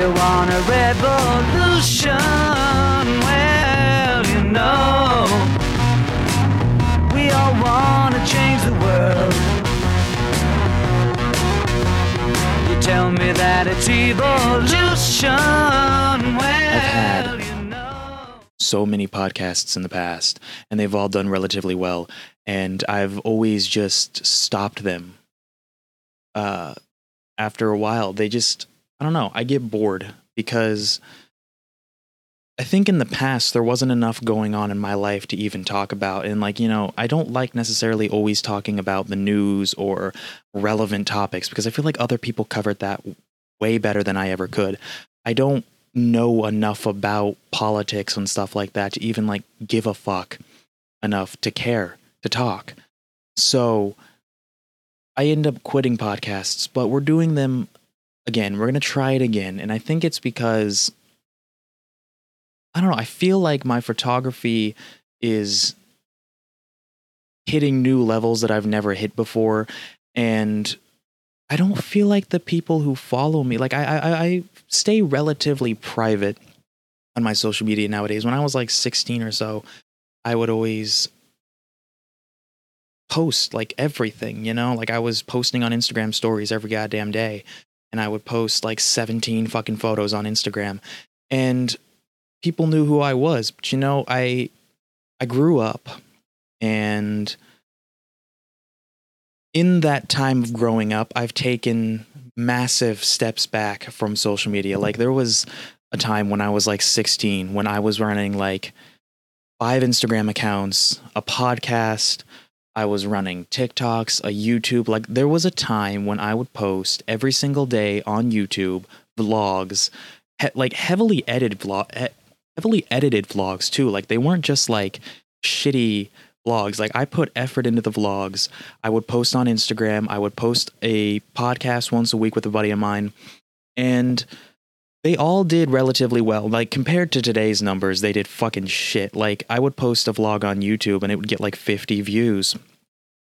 you want a revolution? Well, you know, we all want to change the world. You tell me that it's evolution. Well, you know. so many podcasts in the past and they've all done relatively well and i've always just stopped them uh after a while they just i don't know. I get bored because i think in the past there wasn't enough going on in my life to even talk about. And like you know i don't like necessarily always talking about the news or relevant topics because i feel like other people covered that way better than i ever could. I don't know enough about politics and stuff like that to even like give a fuck enough to care to talk. So I end up quitting podcasts, but we're doing them again. We're going to try it again. And I think it's because I don't know, I feel like my photography is hitting new levels that I've never hit before and I don't feel like the people who follow me like I I, I stay relatively private on my social media nowadays. When I was like 16 or so, I would always post like everything, you know? Like I was posting on Instagram stories every goddamn day and I would post like 17 fucking photos on Instagram and people knew who I was. But you know, I I grew up and in that time of growing up, I've taken massive steps back from social media. Like there was a time when I was like 16 when I was running like five Instagram accounts, a podcast, I was running TikToks, a YouTube. Like there was a time when I would post every single day on YouTube vlogs, he- like heavily edited vlog, he- heavily edited vlogs too. Like they weren't just like shitty vlogs. Like I put effort into the vlogs. I would post on Instagram. I would post a podcast once a week with a buddy of mine, and they all did relatively well. Like compared to today's numbers, they did fucking shit. Like I would post a vlog on YouTube and it would get like 50 views.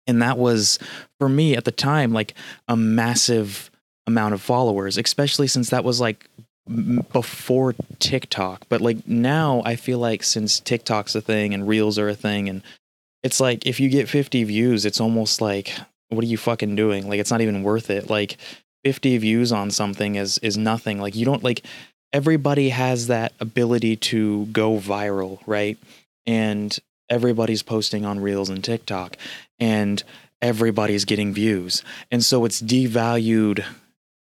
And that was for me at the time like a massive amount of followers, especially since that was like before TikTok. But like now I feel like since TikTok's a thing and Reels are a thing and it's like if you get 50 views, it's almost like what are you fucking doing? Like it's not even worth it. Like 50 views on something is is nothing. Like you don't like everybody has that ability to go viral, right? And everybody's posting on Reels and TikTok and everybody's getting views. And so it's devalued,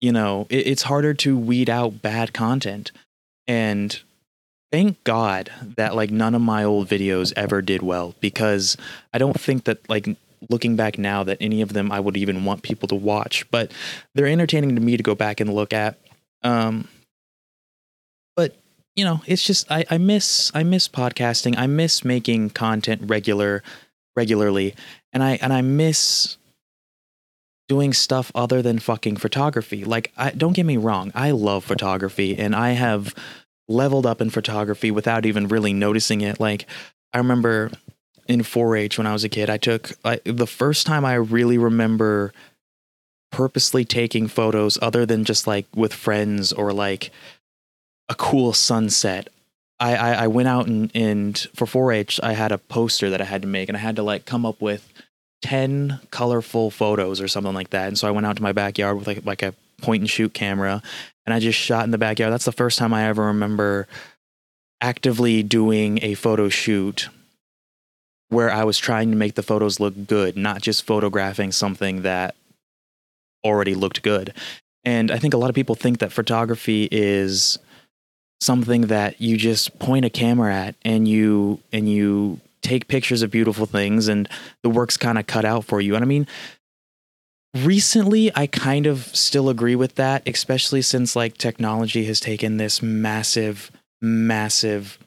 you know, it, it's harder to weed out bad content. And thank God that like none of my old videos ever did well because I don't think that like looking back now that any of them I would even want people to watch, but they're entertaining to me to go back and look at. Um, but you know, it's just I, I miss I miss podcasting. I miss making content regular regularly, and I and I miss doing stuff other than fucking photography. Like, I don't get me wrong, I love photography, and I have leveled up in photography without even really noticing it. Like, I remember in 4-H when I was a kid, I took I, the first time I really remember purposely taking photos other than just like with friends or like a cool sunset. I, I, I went out and, and for 4-H I had a poster that I had to make and I had to like come up with 10 colorful photos or something like that. And so I went out to my backyard with like like a point and shoot camera and I just shot in the backyard. That's the first time I ever remember actively doing a photo shoot where I was trying to make the photos look good, not just photographing something that already looked good. And I think a lot of people think that photography is something that you just point a camera at and you and you take pictures of beautiful things and the work's kind of cut out for you. And I mean, recently I kind of still agree with that, especially since like technology has taken this massive, massive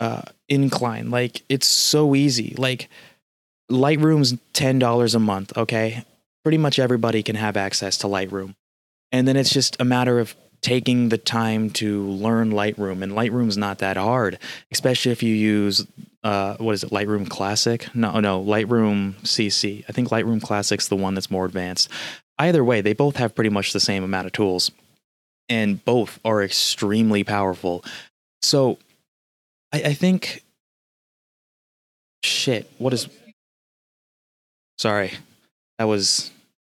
uh, incline. Like it's so easy. Like Lightroom's ten dollars a month. Okay, pretty much everybody can have access to Lightroom, and then it's just a matter of taking the time to learn Lightroom. And Lightroom's not that hard, especially if you use uh, what is it, Lightroom Classic? No, no, Lightroom CC. I think Lightroom Classic's the one that's more advanced. Either way, they both have pretty much the same amount of tools. and both are extremely powerful. So I, I think shit, what is sorry. That was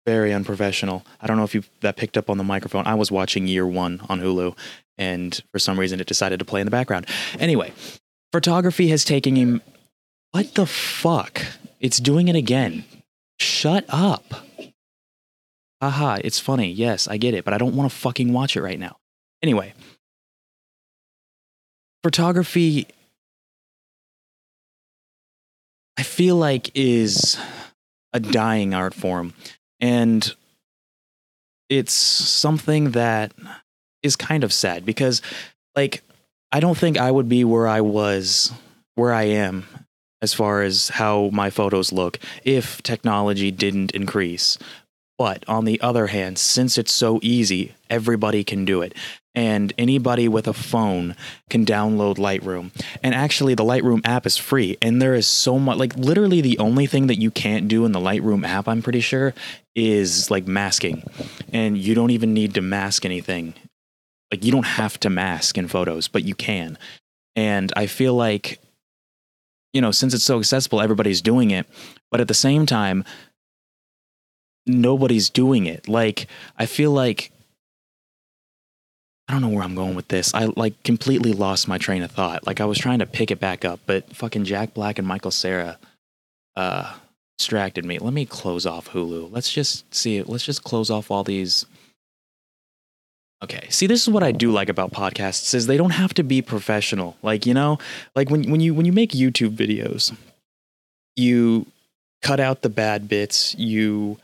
very unprofessional. I don't know if you that picked up on the microphone. I was watching year one on Hulu, and for some reason it decided to play in the background. Anyway, photography has taken him what the fuck? It's doing it again. Shut up. Haha, it's funny. Yes, I get it, but I don't want to fucking watch it right now. Anyway, photography, I feel like, is a dying art form. And it's something that is kind of sad because, like, I don't think I would be where I was, where I am, as far as how my photos look if technology didn't increase. But on the other hand, since it's so easy, everybody can do it. And anybody with a phone can download Lightroom. And actually, the Lightroom app is free. And there is so much, like, literally, the only thing that you can't do in the Lightroom app, I'm pretty sure, is like masking. And you don't even need to mask anything. Like, you don't have to mask in photos, but you can. And I feel like, you know, since it's so accessible, everybody's doing it. But at the same time, nobody's doing it. Like, I feel like I don't know where I'm going with this. I like completely lost my train of thought. Like I was trying to pick it back up, but fucking Jack Black and Michael Cera uh distracted me. Let me close off Hulu. Let's just see. Let's just close off all these Okay. See, this is what I do like about podcasts is they don't have to be professional. Like, you know, like when when you when you make YouTube videos, you cut out the bad bits, you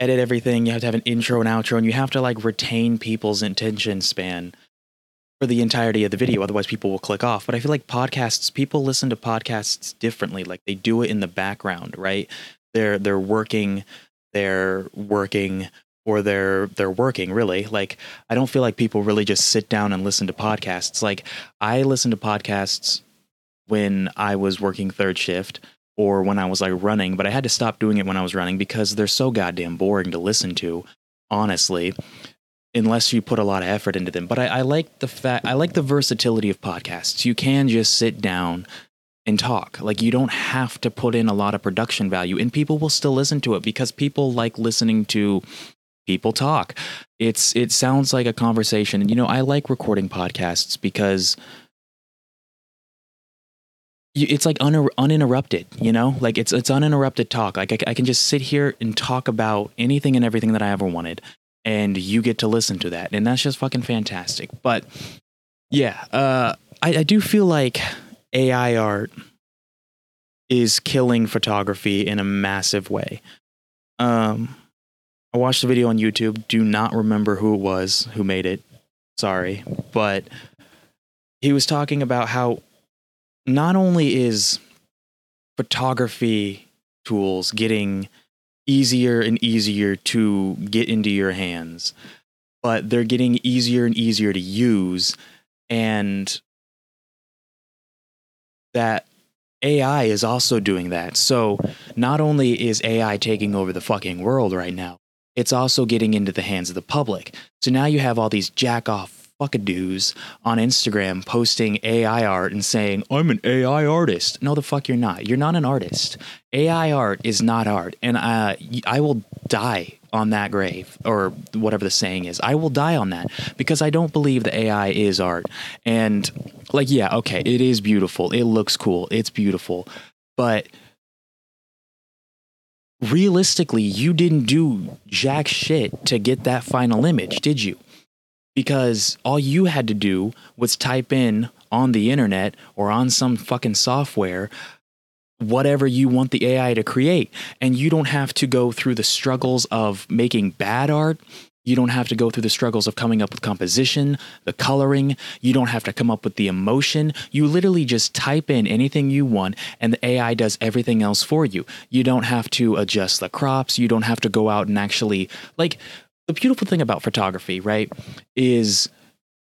edit everything. You have to have an intro and outro, and you have to like retain people's attention span for the entirety of the video. Otherwise, people will click off. But I feel like podcasts, people listen to podcasts differently. Like they do it in the background, right? They're they're working, they're working, or they're they're working really. Like I don't feel like people really just sit down and listen to podcasts. Like I listen to podcasts when I was working third shift or when I was like running, but I had to stop doing it when I was running because they're so goddamn boring to listen to, honestly, unless you put a lot of effort into them. But I, I like the fact I like the versatility of podcasts. You can just sit down and talk. Like you don't have to put in a lot of production value, and people will still listen to it because people like listening to people talk. It's it sounds like a conversation. And you know, I like recording podcasts because it's like un- uninterrupted, you know, like it's it's uninterrupted talk. Like I, I can just sit here and talk about anything and everything that I ever wanted, and you get to listen to that, and that's just fucking fantastic. But yeah, uh, I, I do feel like AI art is killing photography in a massive way. Um, I watched a video on YouTube. Do not remember who it was who made it. Sorry, but he was talking about how not only is photography tools getting easier and easier to get into your hands, but they're getting easier and easier to use. And that AI is also doing that. So not only is AI taking over the fucking world right now, it's also getting into the hands of the public. So now you have all these jack off fuckadoos on Instagram posting AI art and saying, I'm an AI artist. No, the fuck you're not. You're not an artist. AI art is not art. And uh, I will die on that grave or whatever the saying is. I will die on that because I don't believe that AI is art. And like, yeah, okay, it is beautiful. It looks cool. It's beautiful. But realistically, you didn't do jack shit to get that final image, did you? Because all you had to do was type in on the internet or on some fucking software whatever you want the AI to create. And you don't have to go through the struggles of making bad art. You don't have to go through the struggles of coming up with composition, the coloring. You don't have to come up with the emotion. You literally just type in anything you want and the AI does everything else for you. You don't have to adjust the crops. You don't have to go out and actually, like, the beautiful thing about photography, right, is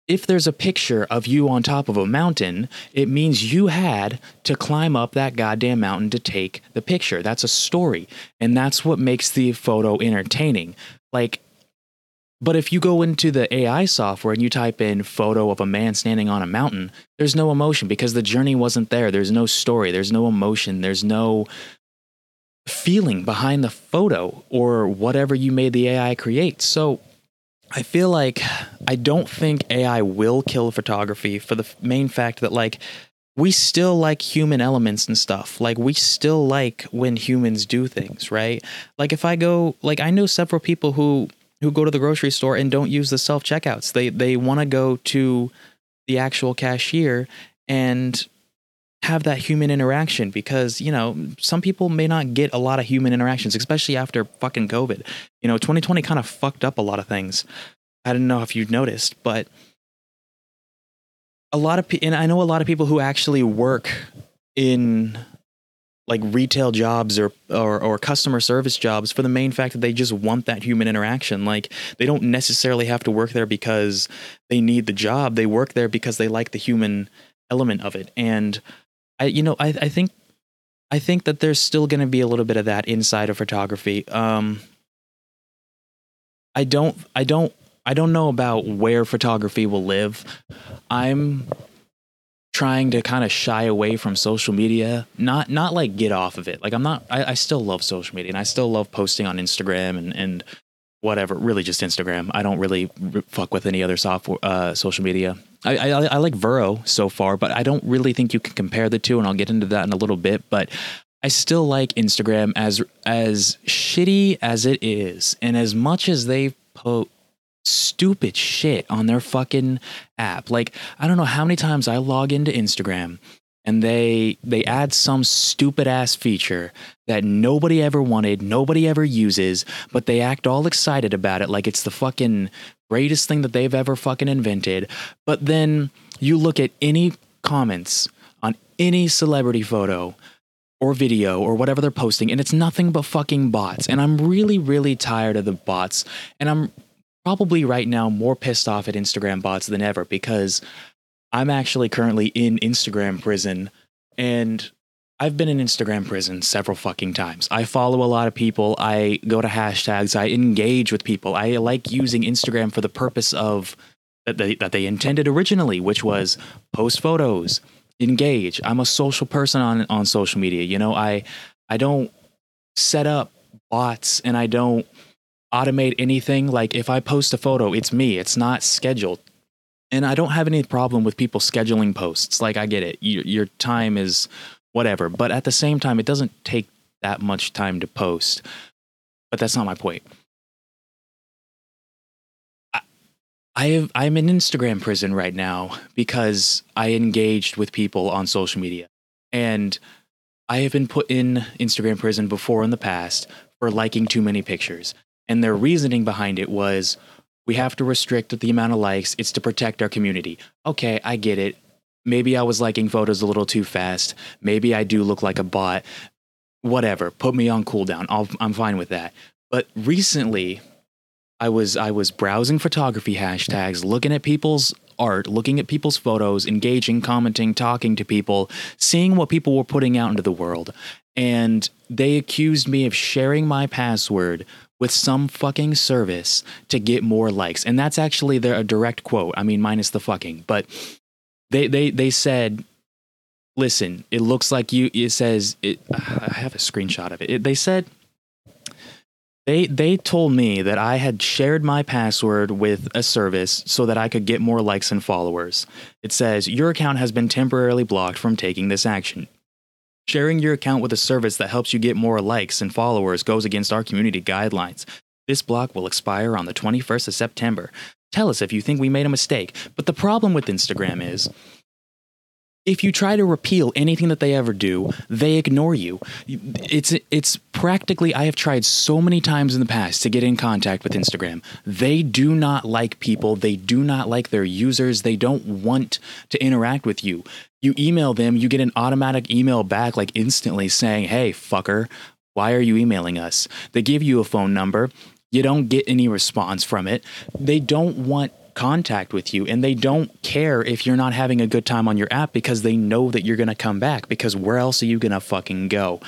if there's a picture of you on top of a mountain, it means you had to climb up that goddamn mountain to take the picture. That's a story. And that's what makes the photo entertaining. Like, But if you go into the AI software and you type in photo of a man standing on a mountain, there's no emotion because the journey wasn't there. There's no story, there's no emotion, there's no feeling behind the photo or whatever you made the AI create. So I feel like I don't think AI will kill photography for the main fact that like we still like human elements and stuff. Like we still like when humans do things, right? Like if I go like I know several people who who go to the grocery store and don't use the self checkouts. They they want to go to the actual cashier and have that human interaction because you know some people may not get a lot of human interactions especially after fucking covid. You know 2020 kind of fucked up a lot of things. I don't know if you've noticed but a lot of people and i know a lot of people who actually work in like retail jobs or, or or customer service jobs for the main fact that they just want that human interaction. Like they don't necessarily have to work there because they need the job. They work there because they like the human element of it. And I you know I I think I think that there's still going to be a little bit of that inside of photography. Um I don't I don't I don't know about where photography will live. I'm trying to kind of shy away from social media not not like get off of it like i'm not I, I still love social media and i still love posting on instagram and and whatever really just instagram i don't really fuck with any other software uh, social media I, I I like Vero so far, but I don't really think you can compare the two, and I'll get into that in a little bit. But I still like Instagram as as shitty as it is, and as much as they put stupid shit on their fucking app. Like I don't know how many times I log into Instagram and they they add some stupid ass feature that nobody ever wanted, nobody ever uses, but they act all excited about it like it's the fucking greatest thing that they've ever fucking invented. But then you look at any comments on any celebrity photo or video or whatever they're posting and it's nothing but fucking bots. And I'm really really tired of the bots and I'm probably right now more pissed off at Instagram bots than ever because I'm actually currently in Instagram prison and I've been in Instagram prison several fucking times. I follow a lot of people. I go to hashtags. I engage with people. I like using Instagram for the purpose of that they, that they intended originally, which was post photos, engage. I'm a social person on on social media. You know, I I don't set up bots and I don't automate anything. Like if I post a photo, it's me. It's not scheduled. And I don't have any problem with people scheduling posts. Like I get it. Your, your time is whatever. But at the same time, it doesn't take that much time to post. But that's not my point. I, I'm in Instagram prison right now because I engaged with people on social media. And I have been put in Instagram prison before in the past for liking too many pictures. And their reasoning behind it was we have to restrict the amount of likes, it's to protect our community. Okay, I get it maybe I was liking photos a little too fast. Maybe I do look like a bot. Whatever, put me on cooldown. I'll, I'm fine with that. But recently, I was I was browsing photography hashtags, looking at people's art, looking at people's photos, engaging, commenting, talking to people, seeing what people were putting out into the world. And they accused me of sharing my password with some fucking service to get more likes. And that's actually their a direct quote. I mean minus the fucking. But they they they said listen it looks like you it says it i have a screenshot of it, it they said they they told me that i had shared my password with a service so that i could get more likes and followers it says your account has been temporarily blocked from taking this action sharing your account with a service that helps you get more likes and followers goes against our community guidelines this block will expire on the 21st of september Tell us if you think we made a mistake. But the problem with Instagram is if you try to repeal anything that they ever do, they ignore you. It's it's practically I have tried so many times in the past to get in contact with Instagram. They do not like people, they do not like their users, they don't want to interact with you. You email them, you get an automatic email back like instantly saying, "Hey, fucker, why are you emailing us?" They give you a phone number. You don't get any response from it. They don't want contact with you and they don't care if you're not having a good time on your app because they know that you're going to come back because where else are you going to fucking go?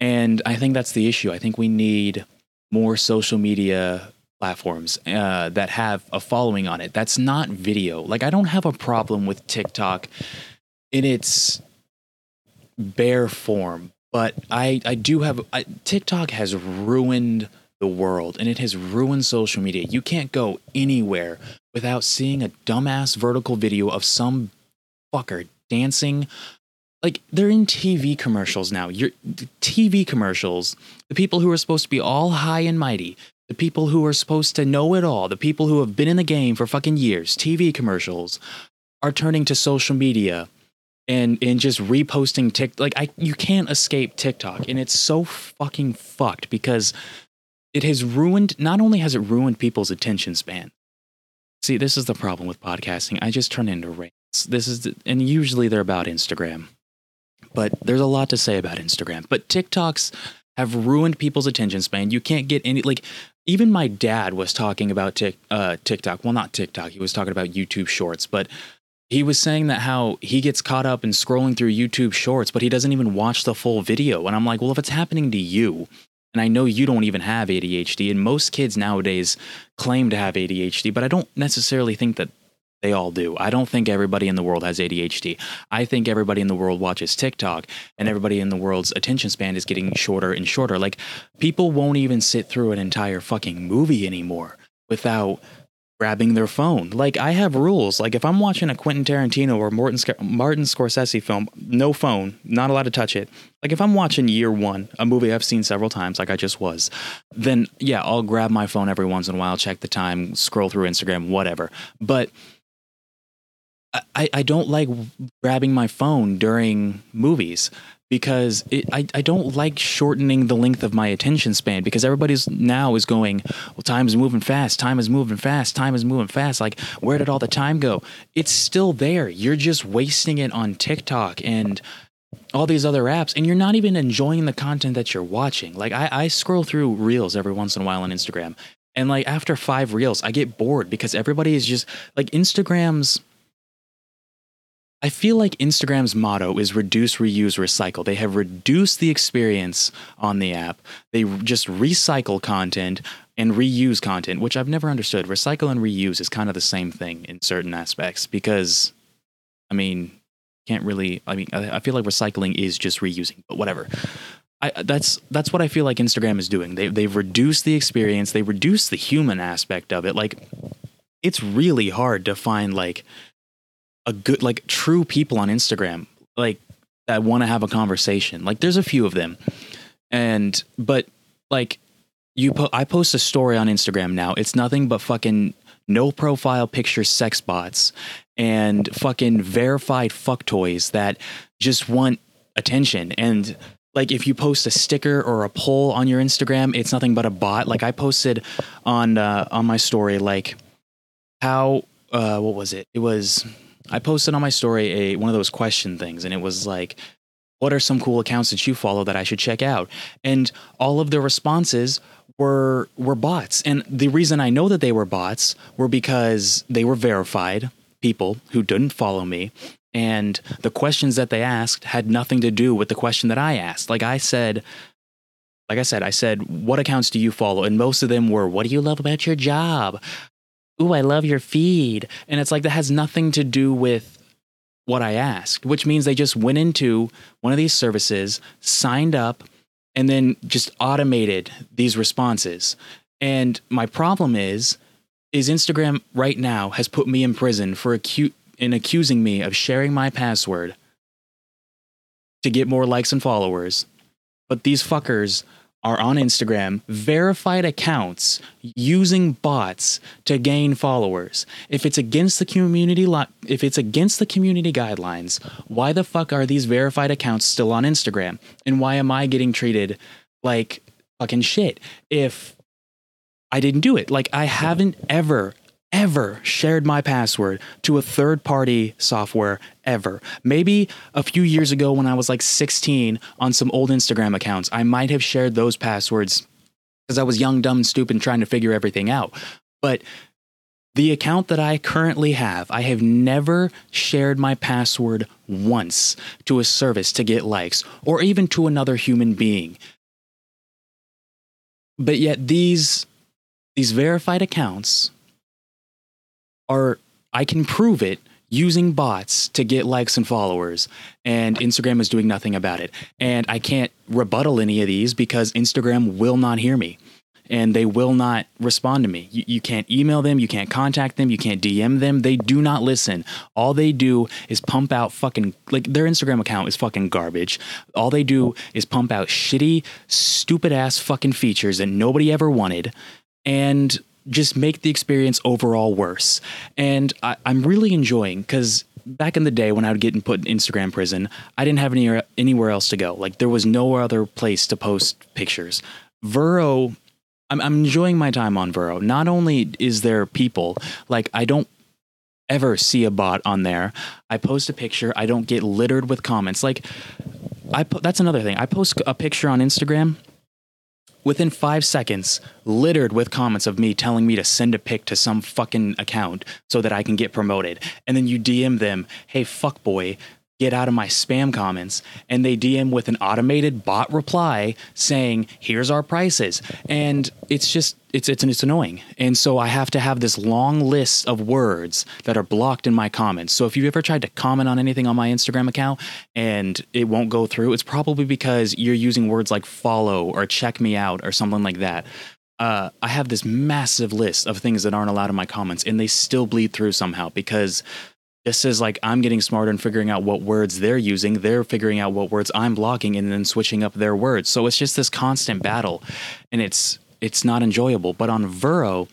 And I think that's the issue. I think we need more social media platforms uh, that have a following on it. That's not video. Like I don't have a problem with TikTok in its bare form, but I I do have I, TikTok has ruined the world and it has ruined social media. You can't go anywhere without seeing a dumbass vertical video of some fucker dancing like they're in TV commercials now. You're TV commercials. The people who are supposed to be all high and mighty, the people who are supposed to know it all, the people who have been in the game for fucking years, TV commercials are turning to social media and and just reposting Tik like I you can't escape TikTok and it's so fucking fucked because it has ruined not only has it ruined people's attention span. See, this is the problem with podcasting. I just turn into rants. This is the, and usually they're about Instagram but there's a lot to say about Instagram. But TikToks have ruined people's attention span. You can't get any like even my dad was talking about tic, uh, TikTok. Well, not TikTok. He was talking about YouTube Shorts, but he was saying that how he gets caught up in scrolling through YouTube Shorts, but he doesn't even watch the full video. And I'm like, well, if it's happening to you, and I know you don't even have ADHD, and most kids nowadays claim to have ADHD, but I don't necessarily think that they all do. I don't think everybody in the world has ADHD. I think everybody in the world watches TikTok and everybody in the world's attention span is getting shorter and shorter. Like people won't even sit through an entire fucking movie anymore without grabbing their phone. Like I have rules. Like if I'm watching a Quentin Tarantino or Martin, Sc- Martin Scorsese film, no phone, not allowed to touch it. Like if I'm watching Year One, a movie I've seen several times, like I just was, then yeah, I'll grab my phone every once in a while, check the time, scroll through Instagram, whatever. But I, I don't like grabbing my phone during movies because it, I, I don't like shortening the length of my attention span because everybody's now is going, well, time is moving fast, time is moving fast, time is moving fast. Like, where did all the time go? It's still there. You're just wasting it on TikTok and all these other apps, and you're not even enjoying the content that you're watching. Like, I, I scroll through reels every once in a while on Instagram, and like after five reels, I get bored because everybody is just like Instagram's I feel like Instagram's motto is reduce, reuse, recycle. They have reduced the experience on the app. They just recycle content and reuse content, which I've never understood. Recycle and reuse is kind of the same thing in certain aspects because, I mean, can't really. I mean, I feel like recycling is just reusing, but whatever. I, that's that's what I feel like Instagram is doing. They they've reduced the experience. They reduced the human aspect of it. Like, it's really hard to find like a good like true people on Instagram like that want to have a conversation. Like there's a few of them. And but like you po- I post a story on Instagram now. It's nothing but fucking no profile picture sex bots and fucking verified fuck toys that just want attention and like if you post a sticker or a poll on your Instagram, it's nothing but a bot. Like I posted on uh, on my story like how uh, what was it? It was I posted on my story a one of those question things, and it was like, "What are some cool accounts that you follow that I should check out?" And all of the responses were were bots, and the reason I know that they were bots were because they were verified people who didn't follow me, and the questions that they asked had nothing to do with the question that I asked. Like I said. Like I said, I said, what accounts do you follow? And most of them were, what do you love about your job? Ooh, I love your feed. And it's like that has nothing to do with what I asked, which means they just went into one of these services, signed up, and then just automated these responses. And my problem is, is Instagram right now has put me in prison for acu- in accusing me of sharing my password to get more likes and followers. But these fuckers are on Instagram, verified accounts using bots to gain followers. If it's against the community if it's against the community guidelines, why the fuck are these verified accounts still on Instagram? And why am I getting treated like fucking shit if I didn't do it? Like I haven't ever ever shared my password to a third party software ever. Maybe a few years ago when I was like 16 on some old Instagram accounts, I might have shared those passwords because I was young, dumb, and stupid trying to figure everything out. But the account that I currently have, I have never shared my password once to a service to get likes or even to another human being. But yet these these verified accounts are I can prove it using bots to get likes and followers and Instagram is doing nothing about it. And I can't rebuttal any of these because Instagram will not hear me and they will not respond to me. You, you, can't email them, you can't contact them, you can't DM them. They do not listen. All they do is pump out fucking like their Instagram account is fucking garbage. All they do is pump out shitty, stupid ass fucking features that nobody ever wanted and just make the experience overall worse. And I, I'm really enjoying because back in the day when I would get put in Instagram prison, I didn't have any anywhere else to go. Like there was no other place to post pictures. Vero I'm, I'm enjoying my time on Vero. Not only is there people, like I don't ever see a bot on there. I post a picture, I don't get littered with comments. Like I po- that's another thing. I post a picture on Instagram within 5 seconds littered with comments of me telling me to send a pic to some fucking account so that I can get promoted. And then you DM them, "Hey fuck boy, get out of my spam comments and they DM with an automated bot reply saying, "Here's our prices." And it's just it's it's it's annoying. And so I have to have this long list of words that are blocked in my comments. So if you've ever tried to comment on anything on my Instagram account and it won't go through, it's probably because you're using words like follow or check me out or something like that. Uh, I have this massive list of things that aren't allowed in my comments, and they still bleed through somehow because just as like I'm getting smarter and figuring out what words they're using, they're figuring out what words I'm blocking and then switching up their words. So it's just this constant battle and it's it's not enjoyable. But on Vero,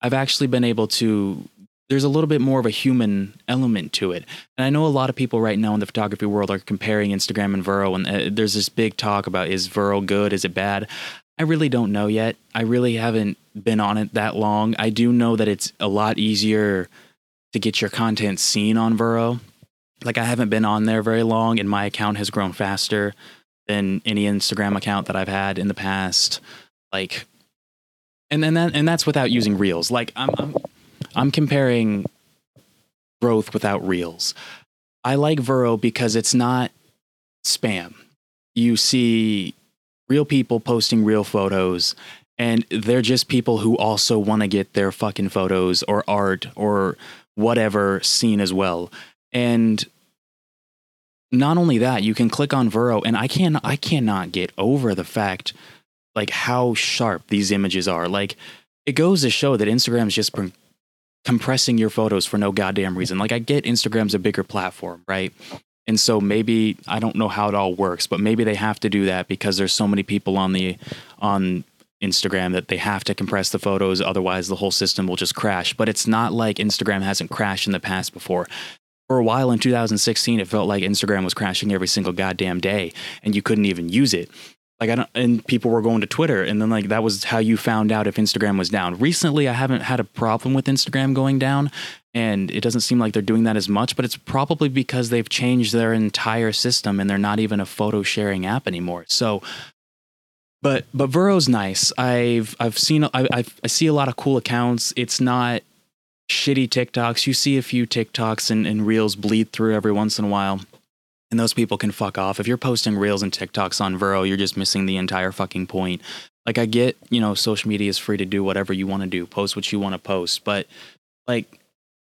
I've actually been able to there's a little bit more of a human element to it. And I know a lot of people right now in the photography world are comparing Instagram and Vero and uh, there's this big talk about is Vero good, is it bad? I really don't know yet. I really haven't been on it that long. I do know that it's a lot easier to get your content seen on Vero. Like I haven't been on there very long and my account has grown faster than any Instagram account that I've had in the past. Like and then that, and that's without using reels. Like I'm I'm I'm comparing growth without reels. I like Vero because it's not spam. You see real people posting real photos and they're just people who also want to get their fucking photos or art or whatever scene as well. And not only that, you can click on Vero, and I can I cannot get over the fact like how sharp these images are. Like it goes to show that Instagram is just compressing your photos for no goddamn reason. Like I get Instagram's a bigger platform, right? And so maybe I don't know how it all works, but maybe they have to do that because there's so many people on the on Instagram that they have to compress the photos, otherwise the whole system will just crash. But it's not like Instagram hasn't crashed in the past before. For a while in 2016, it felt like Instagram was crashing every single goddamn day, and you couldn't even use it. Like I don't, and people were going to Twitter, and then like that was how you found out if Instagram was down. Recently, I haven't had a problem with Instagram going down, and it doesn't seem like they're doing that as much. But it's probably because they've changed their entire system, and they're not even a photo sharing app anymore. So but but Vero's nice. I've I've seen I I've, I see a lot of cool accounts. It's not shitty TikToks. You see a few TikToks and, and reels bleed through every once in a while. And those people can fuck off. If you're posting reels and TikToks on Vero, you're just missing the entire fucking point. Like I get, you know, social media is free to do whatever you want to do, post what you want to post, but like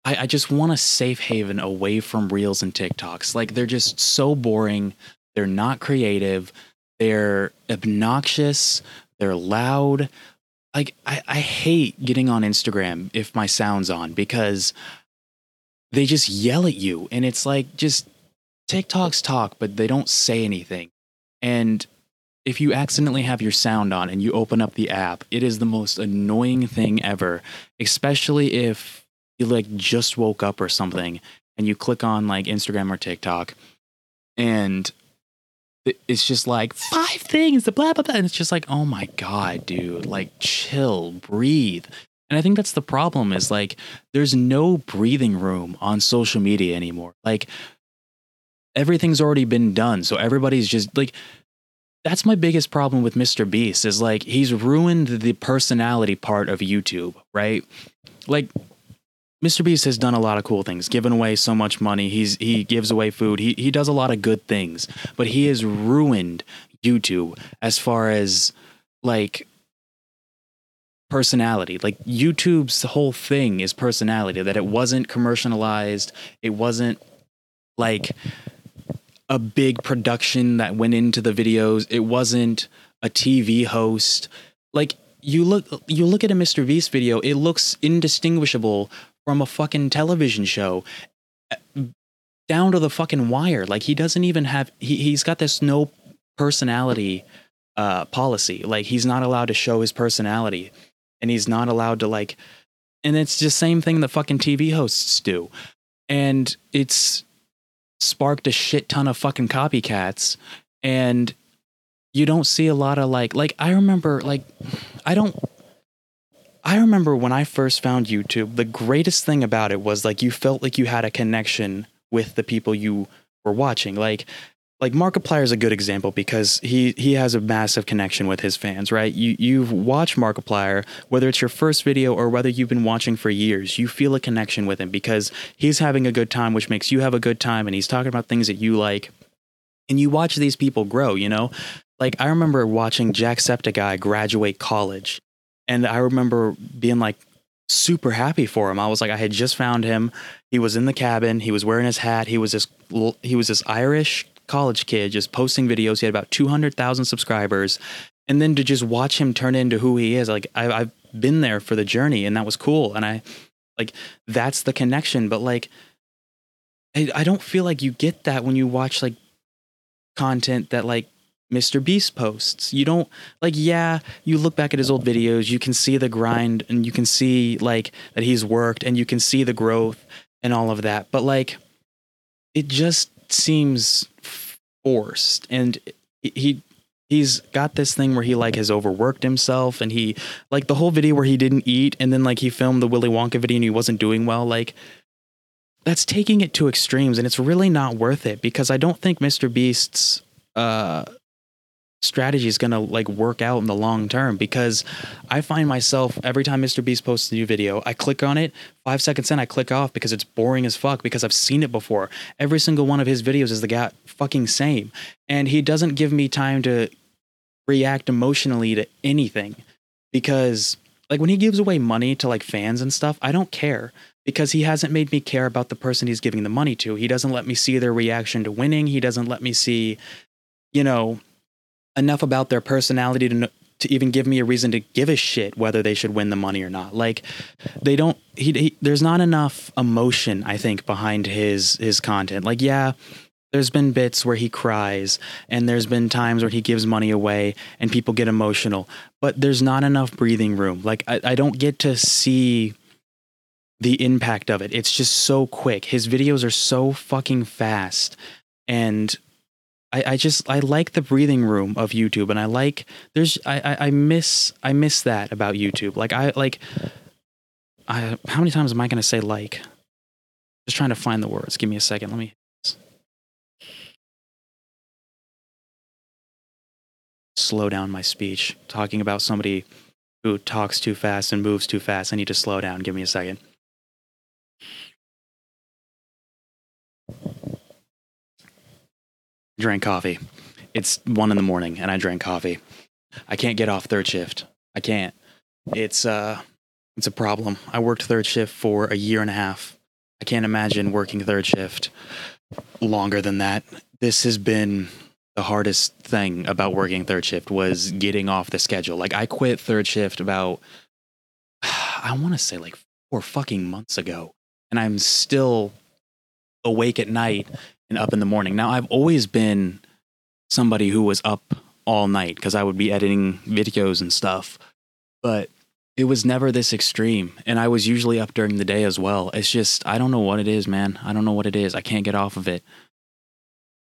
I, I just want a safe haven away from reels and TikToks. Like they're just so boring. They're not creative they're obnoxious. They're loud. Like I, I hate getting on Instagram if my sound's on because they just yell at you and it's like just TikToks talk, but they don't say anything. And if you accidentally have your sound on and you open up the app, it is the most annoying thing ever, especially if you like just woke up or something and you click on like Instagram or TikTok and it's just like five things, the blah blah blah, and it's just like, oh my god, dude, like chill, breathe. And I think that's the problem is like there's no breathing room on social media anymore. Like everything's already been done, so everybody's just like that's my biggest problem with Mr. Beast is like he's ruined the personality part of YouTube, right? Like Mr. Beast has done a lot of cool things, given away so much money. He's he gives away food. He he does a lot of good things, but he has ruined YouTube as far as like personality. Like YouTube's whole thing is personality. That it wasn't commercialized. It wasn't like a big production that went into the videos. It wasn't a TV host. Like you look you look at a Mr. Beast video, it looks indistinguishable from a fucking television show. uh, Down to the fucking wire. Like he doesn't even have he he's got this no personality uh policy. Like he's not allowed to show his personality and he's not allowed to like and it's the same thing that fucking TV hosts do. And it's sparked a shit ton of fucking copycats and you don't see a lot of like like I remember like I don't I remember when I first found YouTube, the greatest thing about it was like you felt like you had a connection with the people you were watching. Like like Markiplier is a good example because he he has a massive connection with his fans, right? You you've watched Markiplier, whether it's your first video or whether you've been watching for years, you feel a connection with him because he's having a good time, which makes you have a good time, and he's talking about things that you like. And you watch these people grow, you know? Like I remember watching Jacksepticeye graduate college. And I remember being like super happy for him. I was like, I had just found him. He was in the cabin. He was wearing his hat. He was this he was this Irish college kid just posting videos. He had about two hundred thousand subscribers, and then to just watch him turn into who he is, like I, I've been there for the journey, and that was cool. And I like that's the connection. But like, I, I don't feel like you get that when you watch like content that like Mr. Beast posts. You don't like, yeah, you look back at his old videos, you can see the grind and you can see like that he's worked and you can see the growth and all of that. But like, it just seems forced. And he, he's got this thing where he like has overworked himself and he like the whole video where he didn't eat and then like he filmed the Willy Wonka video and he wasn't doing well. Like, that's taking it to extremes and it's really not worth it because I don't think Mr. Beast's uh strategy is going to like work out in the long term because I find myself every time Mr. Beast posts a new video, I click on it, 5 seconds in I click off because it's boring as fuck because I've seen it before. Every single one of his videos is the guy fucking same and he doesn't give me time to react emotionally to anything because like when he gives away money to like fans and stuff, I don't care because he hasn't made me care about the person he's giving the money to. He doesn't let me see their reaction to winning. He doesn't let me see, you know, enough about their personality to to even give me a reason to give a shit whether they should win the money or not. Like they don't he, he there's not enough emotion I think behind his his content. Like yeah, there's been bits where he cries and there's been times where he gives money away and people get emotional, but there's not enough breathing room. Like I, I don't get to see the impact of it. It's just so quick. His videos are so fucking fast. And I, I just I like the breathing room of YouTube and I like there's I, I, I miss I miss that about YouTube. Like I like I how many times am I gonna say like? Just trying to find the words. Give me a second. Let me slow down my speech. Talking about somebody who talks too fast and moves too fast. I need to slow down. Give me a second. Drank coffee. It's one in the morning and I drank coffee. I can't get off third shift. I can't. It's uh it's a problem. I worked third shift for a year and a half. I can't imagine working third shift longer than that. This has been the hardest thing about working third shift was getting off the schedule. Like I quit third shift about I want to say like 4 fucking months ago and I'm still awake at night and up in the morning. Now I've always been somebody who was up all night because I would be editing videos and stuff. But it was never this extreme. And I was usually up during the day as well. It's just, I don't know what it is, man. I don't know what it is. I can't get off of it.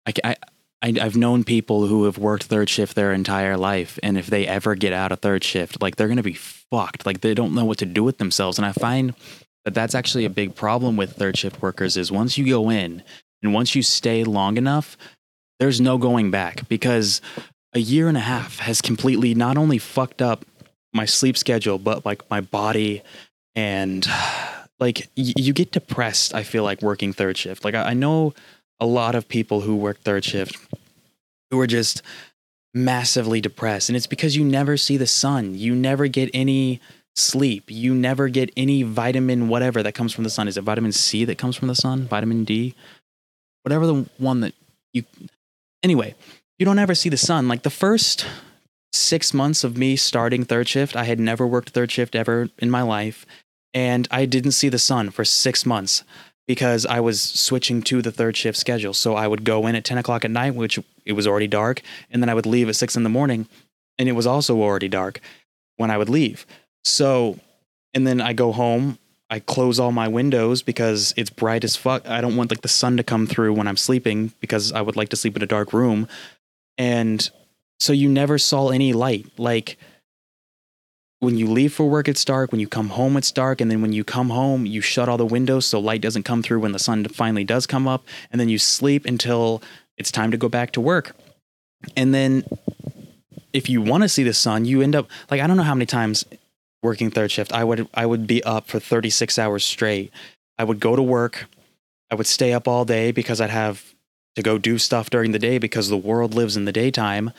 I, I, I've known people who have worked third shift their entire life. And if they ever get out of third shift, like they're to be fucked. Like they don't know what to do with themselves. And I find that that's actually a big problem with third shift workers is once you go in and once you stay long enough, there's no going back because a year and a half has completely not only fucked up my sleep schedule, but like my body and like y- you get depressed. I feel like working third shift. Like I, I know a lot of people who work third shift who are just massively depressed, and it's because you never see the sun. You never get any sleep. You never get any vitamin whatever that comes from the sun. Is it vitamin C that comes from the sun? Vitamin D? Whatever the one that you Anyway, you don't ever see the sun. Like the first 6 months of me starting third shift, I had never worked third shift ever in my life and I didn't see the sun for 6 months because I was switching to the third shift schedule. So I would go in at 10 o'clock at night, which it was already dark, and then I would leave at 6 in the morning and it was also already dark when I would leave. So, and then I go home, I close all my windows because it's bright as fuck. I don't want like the sun to come through when I'm sleeping because I would like to sleep in a dark room. And so you never saw any light. Like when you leave for work, it's dark. When you come home, it's dark. And then when you come home, you shut all the windows so light doesn't come through when the sun finally does come up. And then you sleep until it's time to go back to work. And then if you want to see the sun, you end up like I don't know how many times working third shift I would I would be up for 36 hours straight. I would go to work. I would stay up all day because I'd have to go do stuff during the day because the world lives in the daytime.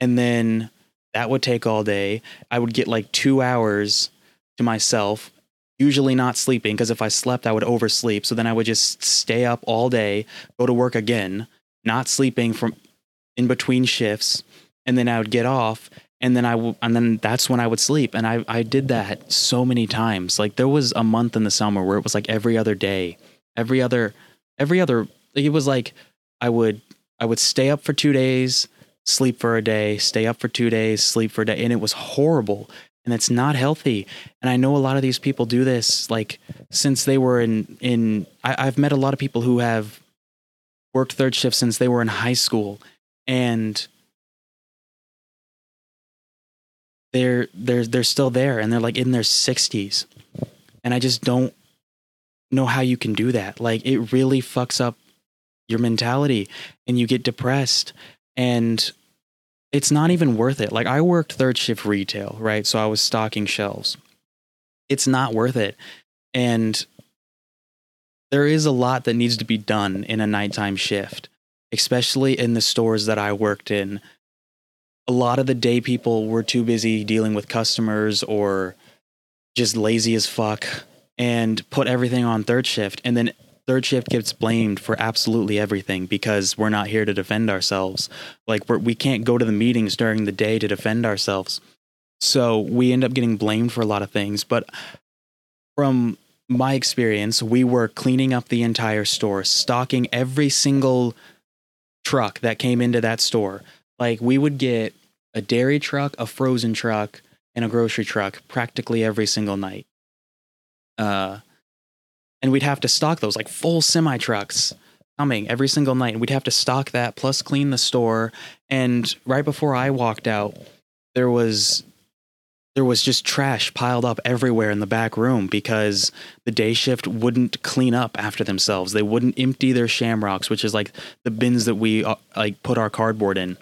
And then that would take all day. I would get like 2 hours to myself, usually not sleeping because if I slept I would oversleep. So then I would just stay up all day, go to work again, not sleeping from in between shifts and then I would get off and then I w- and then that's when I would sleep. And I I did that so many times. Like there was a month in the summer where it was like every other day every other every other it was like I would I would stay up for 2 days sleep for a day stay up for 2 days sleep for a day. And it was horrible. And it's not healthy. And I know a lot of these people do this like since they were in in I, I've met a lot of people who have worked third shift since they were in high school. And they're they're they're still there and they're like in their 60s and i just don't know how you can do that. Like it really fucks up your mentality and you get depressed and it's not even worth it. Like i worked third shift retail right? So i was stocking shelves. It's not worth it. And there is a lot that needs to be done in a nighttime shift especially in the stores that i worked in a lot of the day people were too busy dealing with customers or just lazy as fuck and put everything on third shift. And then third shift gets blamed for absolutely everything because we're not here to defend ourselves. Like we're, we can't go to the meetings during the day to defend ourselves. So we end up getting blamed for a lot of things. But from my experience we were cleaning up the entire store stocking every single truck that came into that store. Like we would get a dairy truck, a frozen truck, and a grocery truck practically every single night. Uh, and we'd have to stock those like full semi trucks coming every single night. And we'd have to stock that plus clean the store. And right before I walked out, there was there was just trash piled up everywhere in the back room because the day shift wouldn't clean up after themselves. They wouldn't empty their shamrocks, which is like the bins that we uh, like put our cardboard in.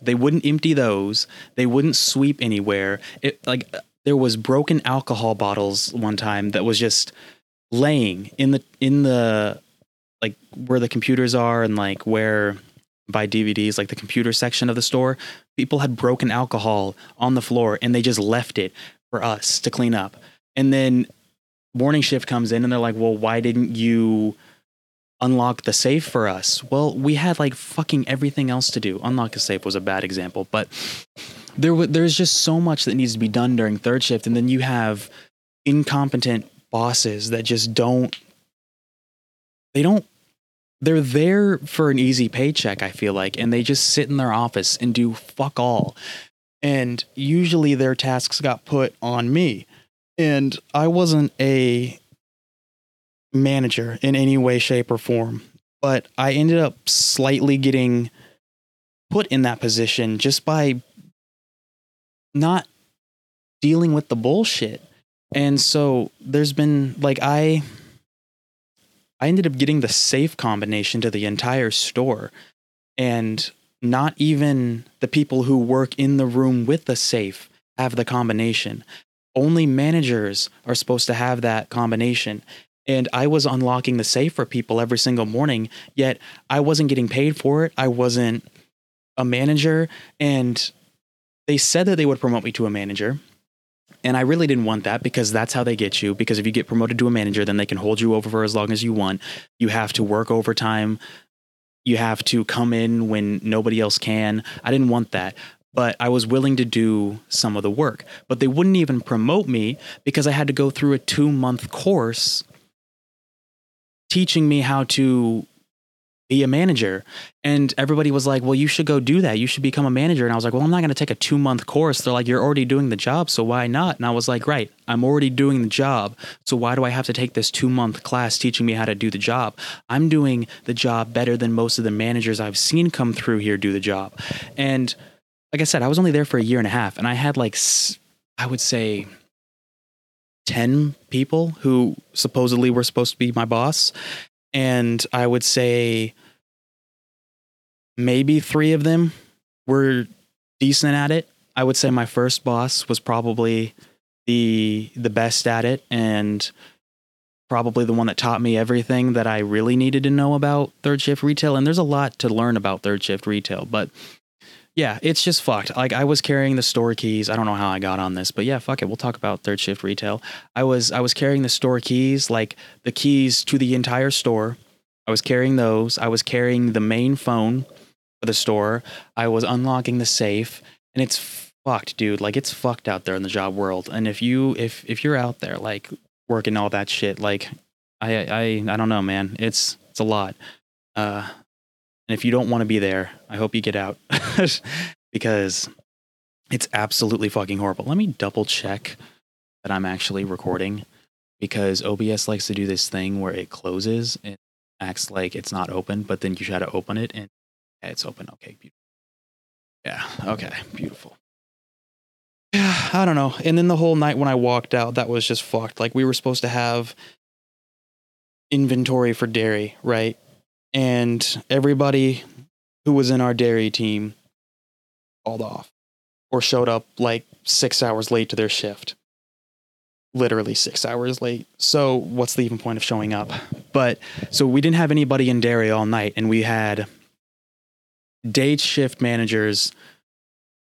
They wouldn't empty those. They wouldn't sweep anywhere. It like there was broken alcohol bottles one time that was just laying in the in the like where the computers are and like where buy DVDs like the computer section of the store. People had broken alcohol on the floor and they just left it for us to clean up. And then morning shift comes in and they're like, "Well, why didn't you unlock the safe for us. Well, we had like fucking everything else to do. Unlock the safe was a bad example, but there w- there's just so much that needs to be done during third shift and then you have incompetent bosses that just don't they don't they're there for an easy paycheck, I feel like, and they just sit in their office and do fuck all. And usually their tasks got put on me. And I wasn't a manager in any way, shape, or form. But I ended up slightly getting put in that position just by not dealing with the bullshit. And so there's been like I I ended up getting the safe combination to the entire store and not even the people who work in the room with the safe have the combination. Only managers are supposed to have that combination and I was unlocking the safe for people every single morning, yet I wasn't getting paid for it. I wasn't a manager, and they said that they would promote me to a manager. And I really didn't want that because that's how they get you. Because if you get promoted to a manager, then they can hold you over for as long as you want. You have to work overtime. You have to come in when nobody else can. I didn't want that. But I was willing to do some of the work. But they wouldn't even promote me because I had to go through a two month course teaching me how to be a manager. And everybody was like, well, you should go do that. You should become a manager. And I was like, well, I'm not going to take a two month course. They're like, you're already doing the job. So why not? And I was like, right, I'm already doing the job. So why do I have to take this two month class teaching me how to do the job? I'm doing the job better than most of the managers I've seen come through here do the job. And like I said, I was only there for a year and a half and I had like, I would say, 10 people who supposedly were supposed to be my boss. And I would say maybe three of them were decent at it. I would say my first boss was probably the the best at it and probably the one that taught me everything that I really needed to know about third shift retail and there's a lot to learn about third shift retail but yeah, it's just fucked. Like I was carrying the store keys. I don't know how I got on this, but yeah, fuck it. We'll talk about third shift retail. I was I was carrying the store keys, like the keys to the entire store. I was carrying those. I was carrying the main phone for the store. I was unlocking the safe, and it's fucked, dude. Like it's fucked out there in the job world. And if you if if you're out there like working all that shit, like I I I don't know, man. It's it's a lot. Uh and if you don't want to be there, I hope you get out because it's absolutely fucking horrible. Let me double check that I'm actually recording because OBS likes to do this thing where it closes and acts like it's not open, but then you try to open it and yeah, it's open. Okay, beautiful. Yeah, okay, beautiful. Yeah, I don't know. And then the whole night when I walked out, that was just fucked. Like we were supposed to have inventory for dairy, right? And everybody who was in our dairy team called off or showed up like six hours late to their shift. Literally six hours late. So, what's the even point of showing up? But so we didn't have anybody in dairy all night, and we had day shift managers.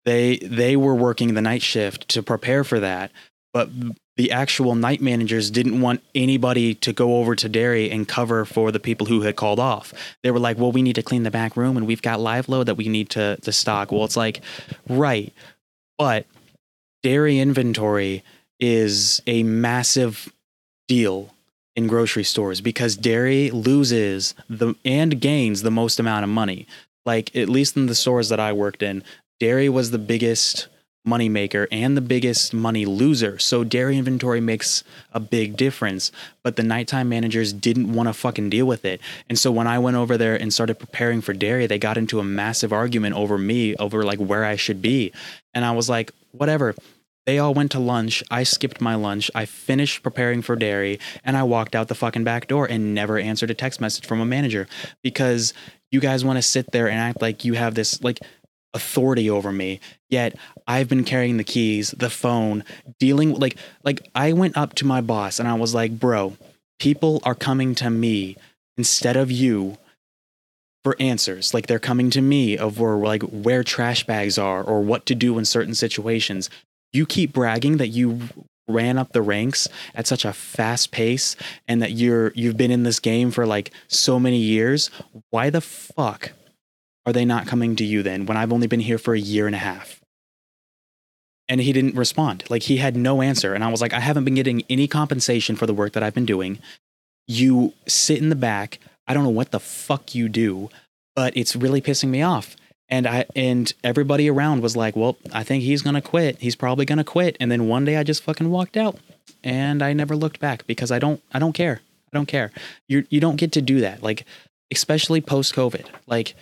They they were working the night shift to prepare for that, but the actual night managers didn't want anybody to go over to dairy and cover for the people who had called off. They were like, "Well, we need to clean the back room, and we've got live load that we need to to stock." Well, it's like, right, but dairy inventory is a massive deal in grocery stores because dairy loses the and gains the most amount of money. Like at least in the stores that I worked in, dairy was the biggest money maker and the biggest money loser. So dairy inventory makes a big difference, but the nighttime managers didn't want to fucking deal with it. And so when I went over there and started preparing for dairy, they got into a massive argument over me over like where I should be. And I was like, whatever. They all went to lunch. I skipped my lunch. I finished preparing for dairy and I walked out the fucking back door and never answered a text message from a manager because you guys want to sit there and act like you have this like authority over me. Yet I've been carrying the keys, the phone, dealing like like I went up to my boss and I was like, "Bro, people are coming to me instead of you for answers. Like they're coming to me of where like where trash bags are or what to do in certain situations. You keep bragging that you ran up the ranks at such a fast pace and that you're you've been in this game for like so many years. Why the fuck are they not coming to you then when I've only been here for a year and a half? And he didn't respond. Like he had no answer. And I was like, I haven't been getting any compensation for the work that I've been doing. You sit in the back. I don't know what the fuck you do, but it's really pissing me off. And I and everybody around was like, "Well, I think he's gonna quit. He's probably gonna quit." And then one day, I just fucking walked out, and I never looked back because I don't. I don't care. I don't care. You you don't get to do that. Like, especially post COVID. Like,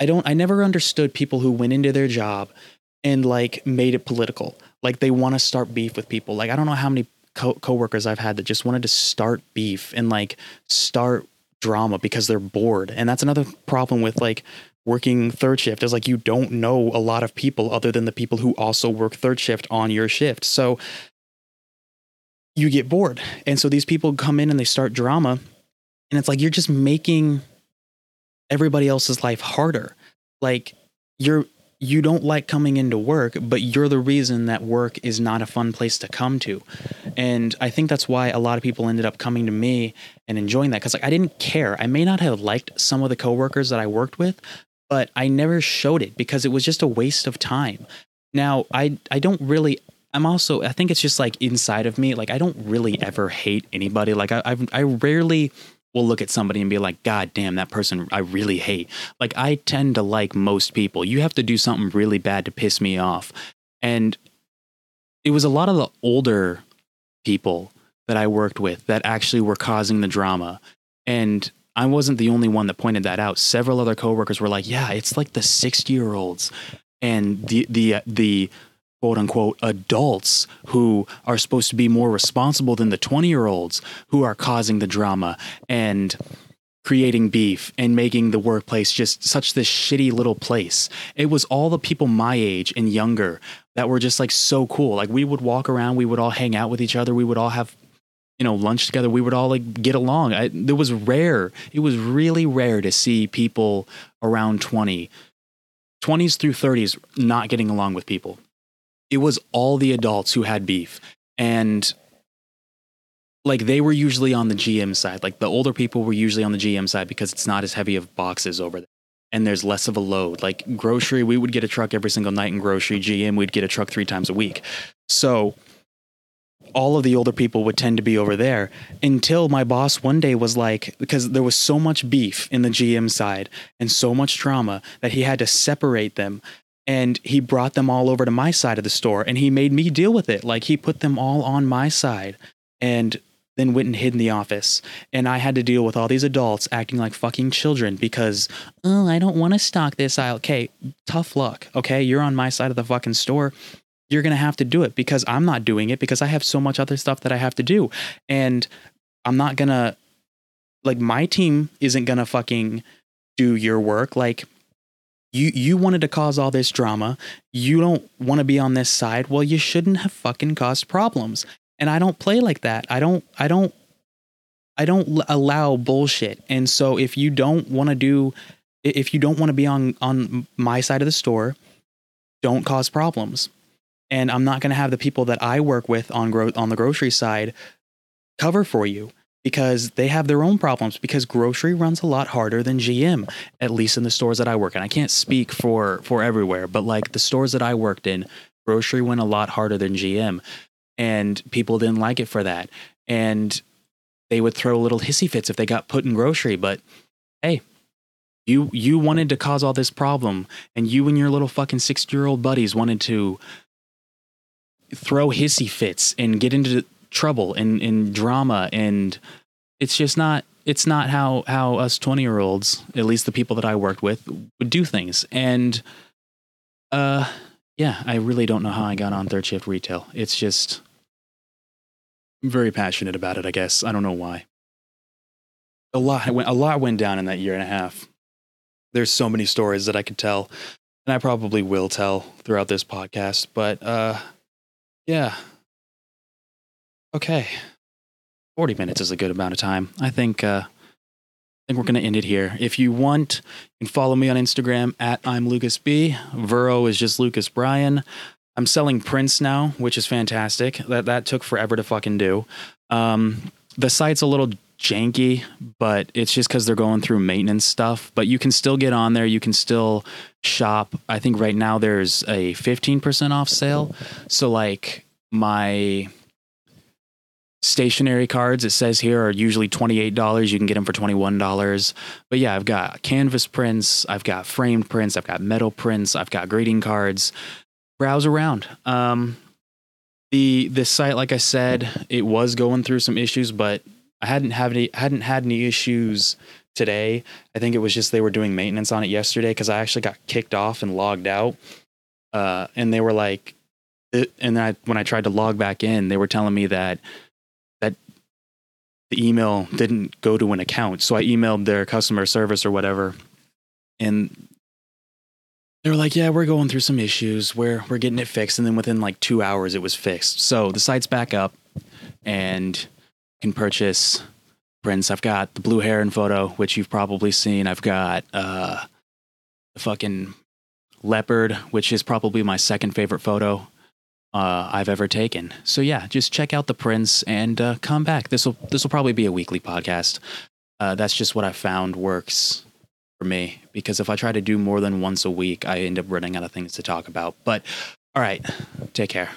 I don't. I never understood people who went into their job and like made it political. Like they want to start beef with people. Like I don't know how many co- coworkers I've had that just wanted to start beef and like start drama because they're bored. And that's another problem with like working third shift is like you don't know a lot of people other than the people who also work third shift on your shift. So you get bored. And so these people come in and they start drama and it's like you're just making everybody else's life harder. Like you're you don't like coming into work, but you're the reason that work is not a fun place to come to. And I think that's why a lot of people ended up coming to me and enjoying that because like I didn't care. I may not have liked some of the coworkers that I worked with, but I never showed it because it was just a waste of time. Now, I I don't really I'm also I think it's just like inside of me like I don't really ever hate anybody. Like I I've, I rarely will look at somebody and be like, God damn, that person I really hate. Like, I tend to like most people. You have to do something really bad to piss me off. And it was a lot of the older people that I worked with that actually were causing the drama. And I wasn't the only one that pointed that out. Several other coworkers were like, "Yeah, it's like the 60-year-olds and the the uh, the quote unquote adults who are supposed to be more responsible than the 20 year olds who are causing the drama and creating beef and making the workplace just such this shitty little place. It was all the people my age and younger that were just like so cool. Like we would walk around, we would all hang out with each other, we would all have you know lunch together we would all like get along I, it was rare it was really rare to see people around 20 20s through 30s not getting along with people it was all the adults who had beef. And like they were usually on the GM side. Like the older people were usually on the GM side because it's not as heavy of boxes over there. And there's less of a load. Like grocery we would get a truck every single night in grocery. GM we'd get a truck 3 times a week. So all of the older people would tend to be over there until my boss one day was like because there was so much beef in the GM side and so much drama that he had to separate them and he brought them all over to my side of the store and he made me deal with it. Like he put them all on my side and then went and hid in the office. And i had to deal with all these adults acting like fucking children because oh i don't want to stock this aisle. Okay tough luck okay? You're on my side of the fucking store. You're going to have to do it because i'm not doing it because i have so much other stuff that i have to do. And i'm not going to like my team isn't going to fucking do your work. Like you you wanted to cause all this drama. You don't want to be on this side. Well you shouldn't have fucking caused problems. And i don't play like that. I don't i don't i don't allow bullshit. And so if you don't want to do if you don't want to be on on my side of the store don't cause problems. And i'm not going to have the people that i work with on gro- on the grocery side cover for you because they have their own problems because grocery runs a lot harder than GM at least in the stores that I work in. I can't speak for for everywhere, but like the stores that I worked in, grocery went a lot harder than GM and people didn't like it for that. And they would throw little hissy fits if they got put in grocery, but hey, you you wanted to cause all this problem and you and your little fucking 60-year-old buddies wanted to throw hissy fits and get into trouble and, and drama and it's just not it's not how how us 20 year olds at least the people that i worked with would do things. And uh yeah i really don't know how i got on third shift retail. It's just I'm very passionate about it i guess. I don't know why. A lot went a lot went down in that year and a half. There's so many stories that i could tell and i probably will tell throughout this podcast but uh yeah Okay. 40 minutes is a good amount of time. I think uh I think we're going to end it here. If you want, you can follow me on Instagram at I'm Lucas B. Vero is just Lucas Bryan. I'm selling prints now, which is fantastic. That that took forever to fucking do. Um, the site's a little janky, but it's just because they're going through maintenance stuff. But you can still get on there. You can still shop. I think right now there's a 15% off sale. So like my stationary cards it says here are usually $28 you can get them for $21 but yeah i've got canvas prints i've got framed prints i've got metal prints i've got greeting cards. Browse around. Um, the the site like i said it was going through some issues but i hadn't have any hadn't had any issues today. I think it was just they were doing maintenance on it yesterday because i actually got kicked off and logged out. Uh, and they were like it, and then I, when i tried to log back in they were telling me that the email didn't go to an account. So I emailed their customer service or whatever. And they were like, Yeah, we're going through some issues. We're we're getting it fixed. And then within like two hours it was fixed. So the site's back up and can purchase prints. I've got the blue heron photo, which you've probably seen. I've got uh the fucking leopard, which is probably my second favorite photo uh, I've ever taken. So yeah, just check out the prints and uh, come back. This will this will probably be a weekly podcast. Uh, that's just what I found works for me because if I try to do more than once a week, I end up running out of things to talk about. But all right, take care.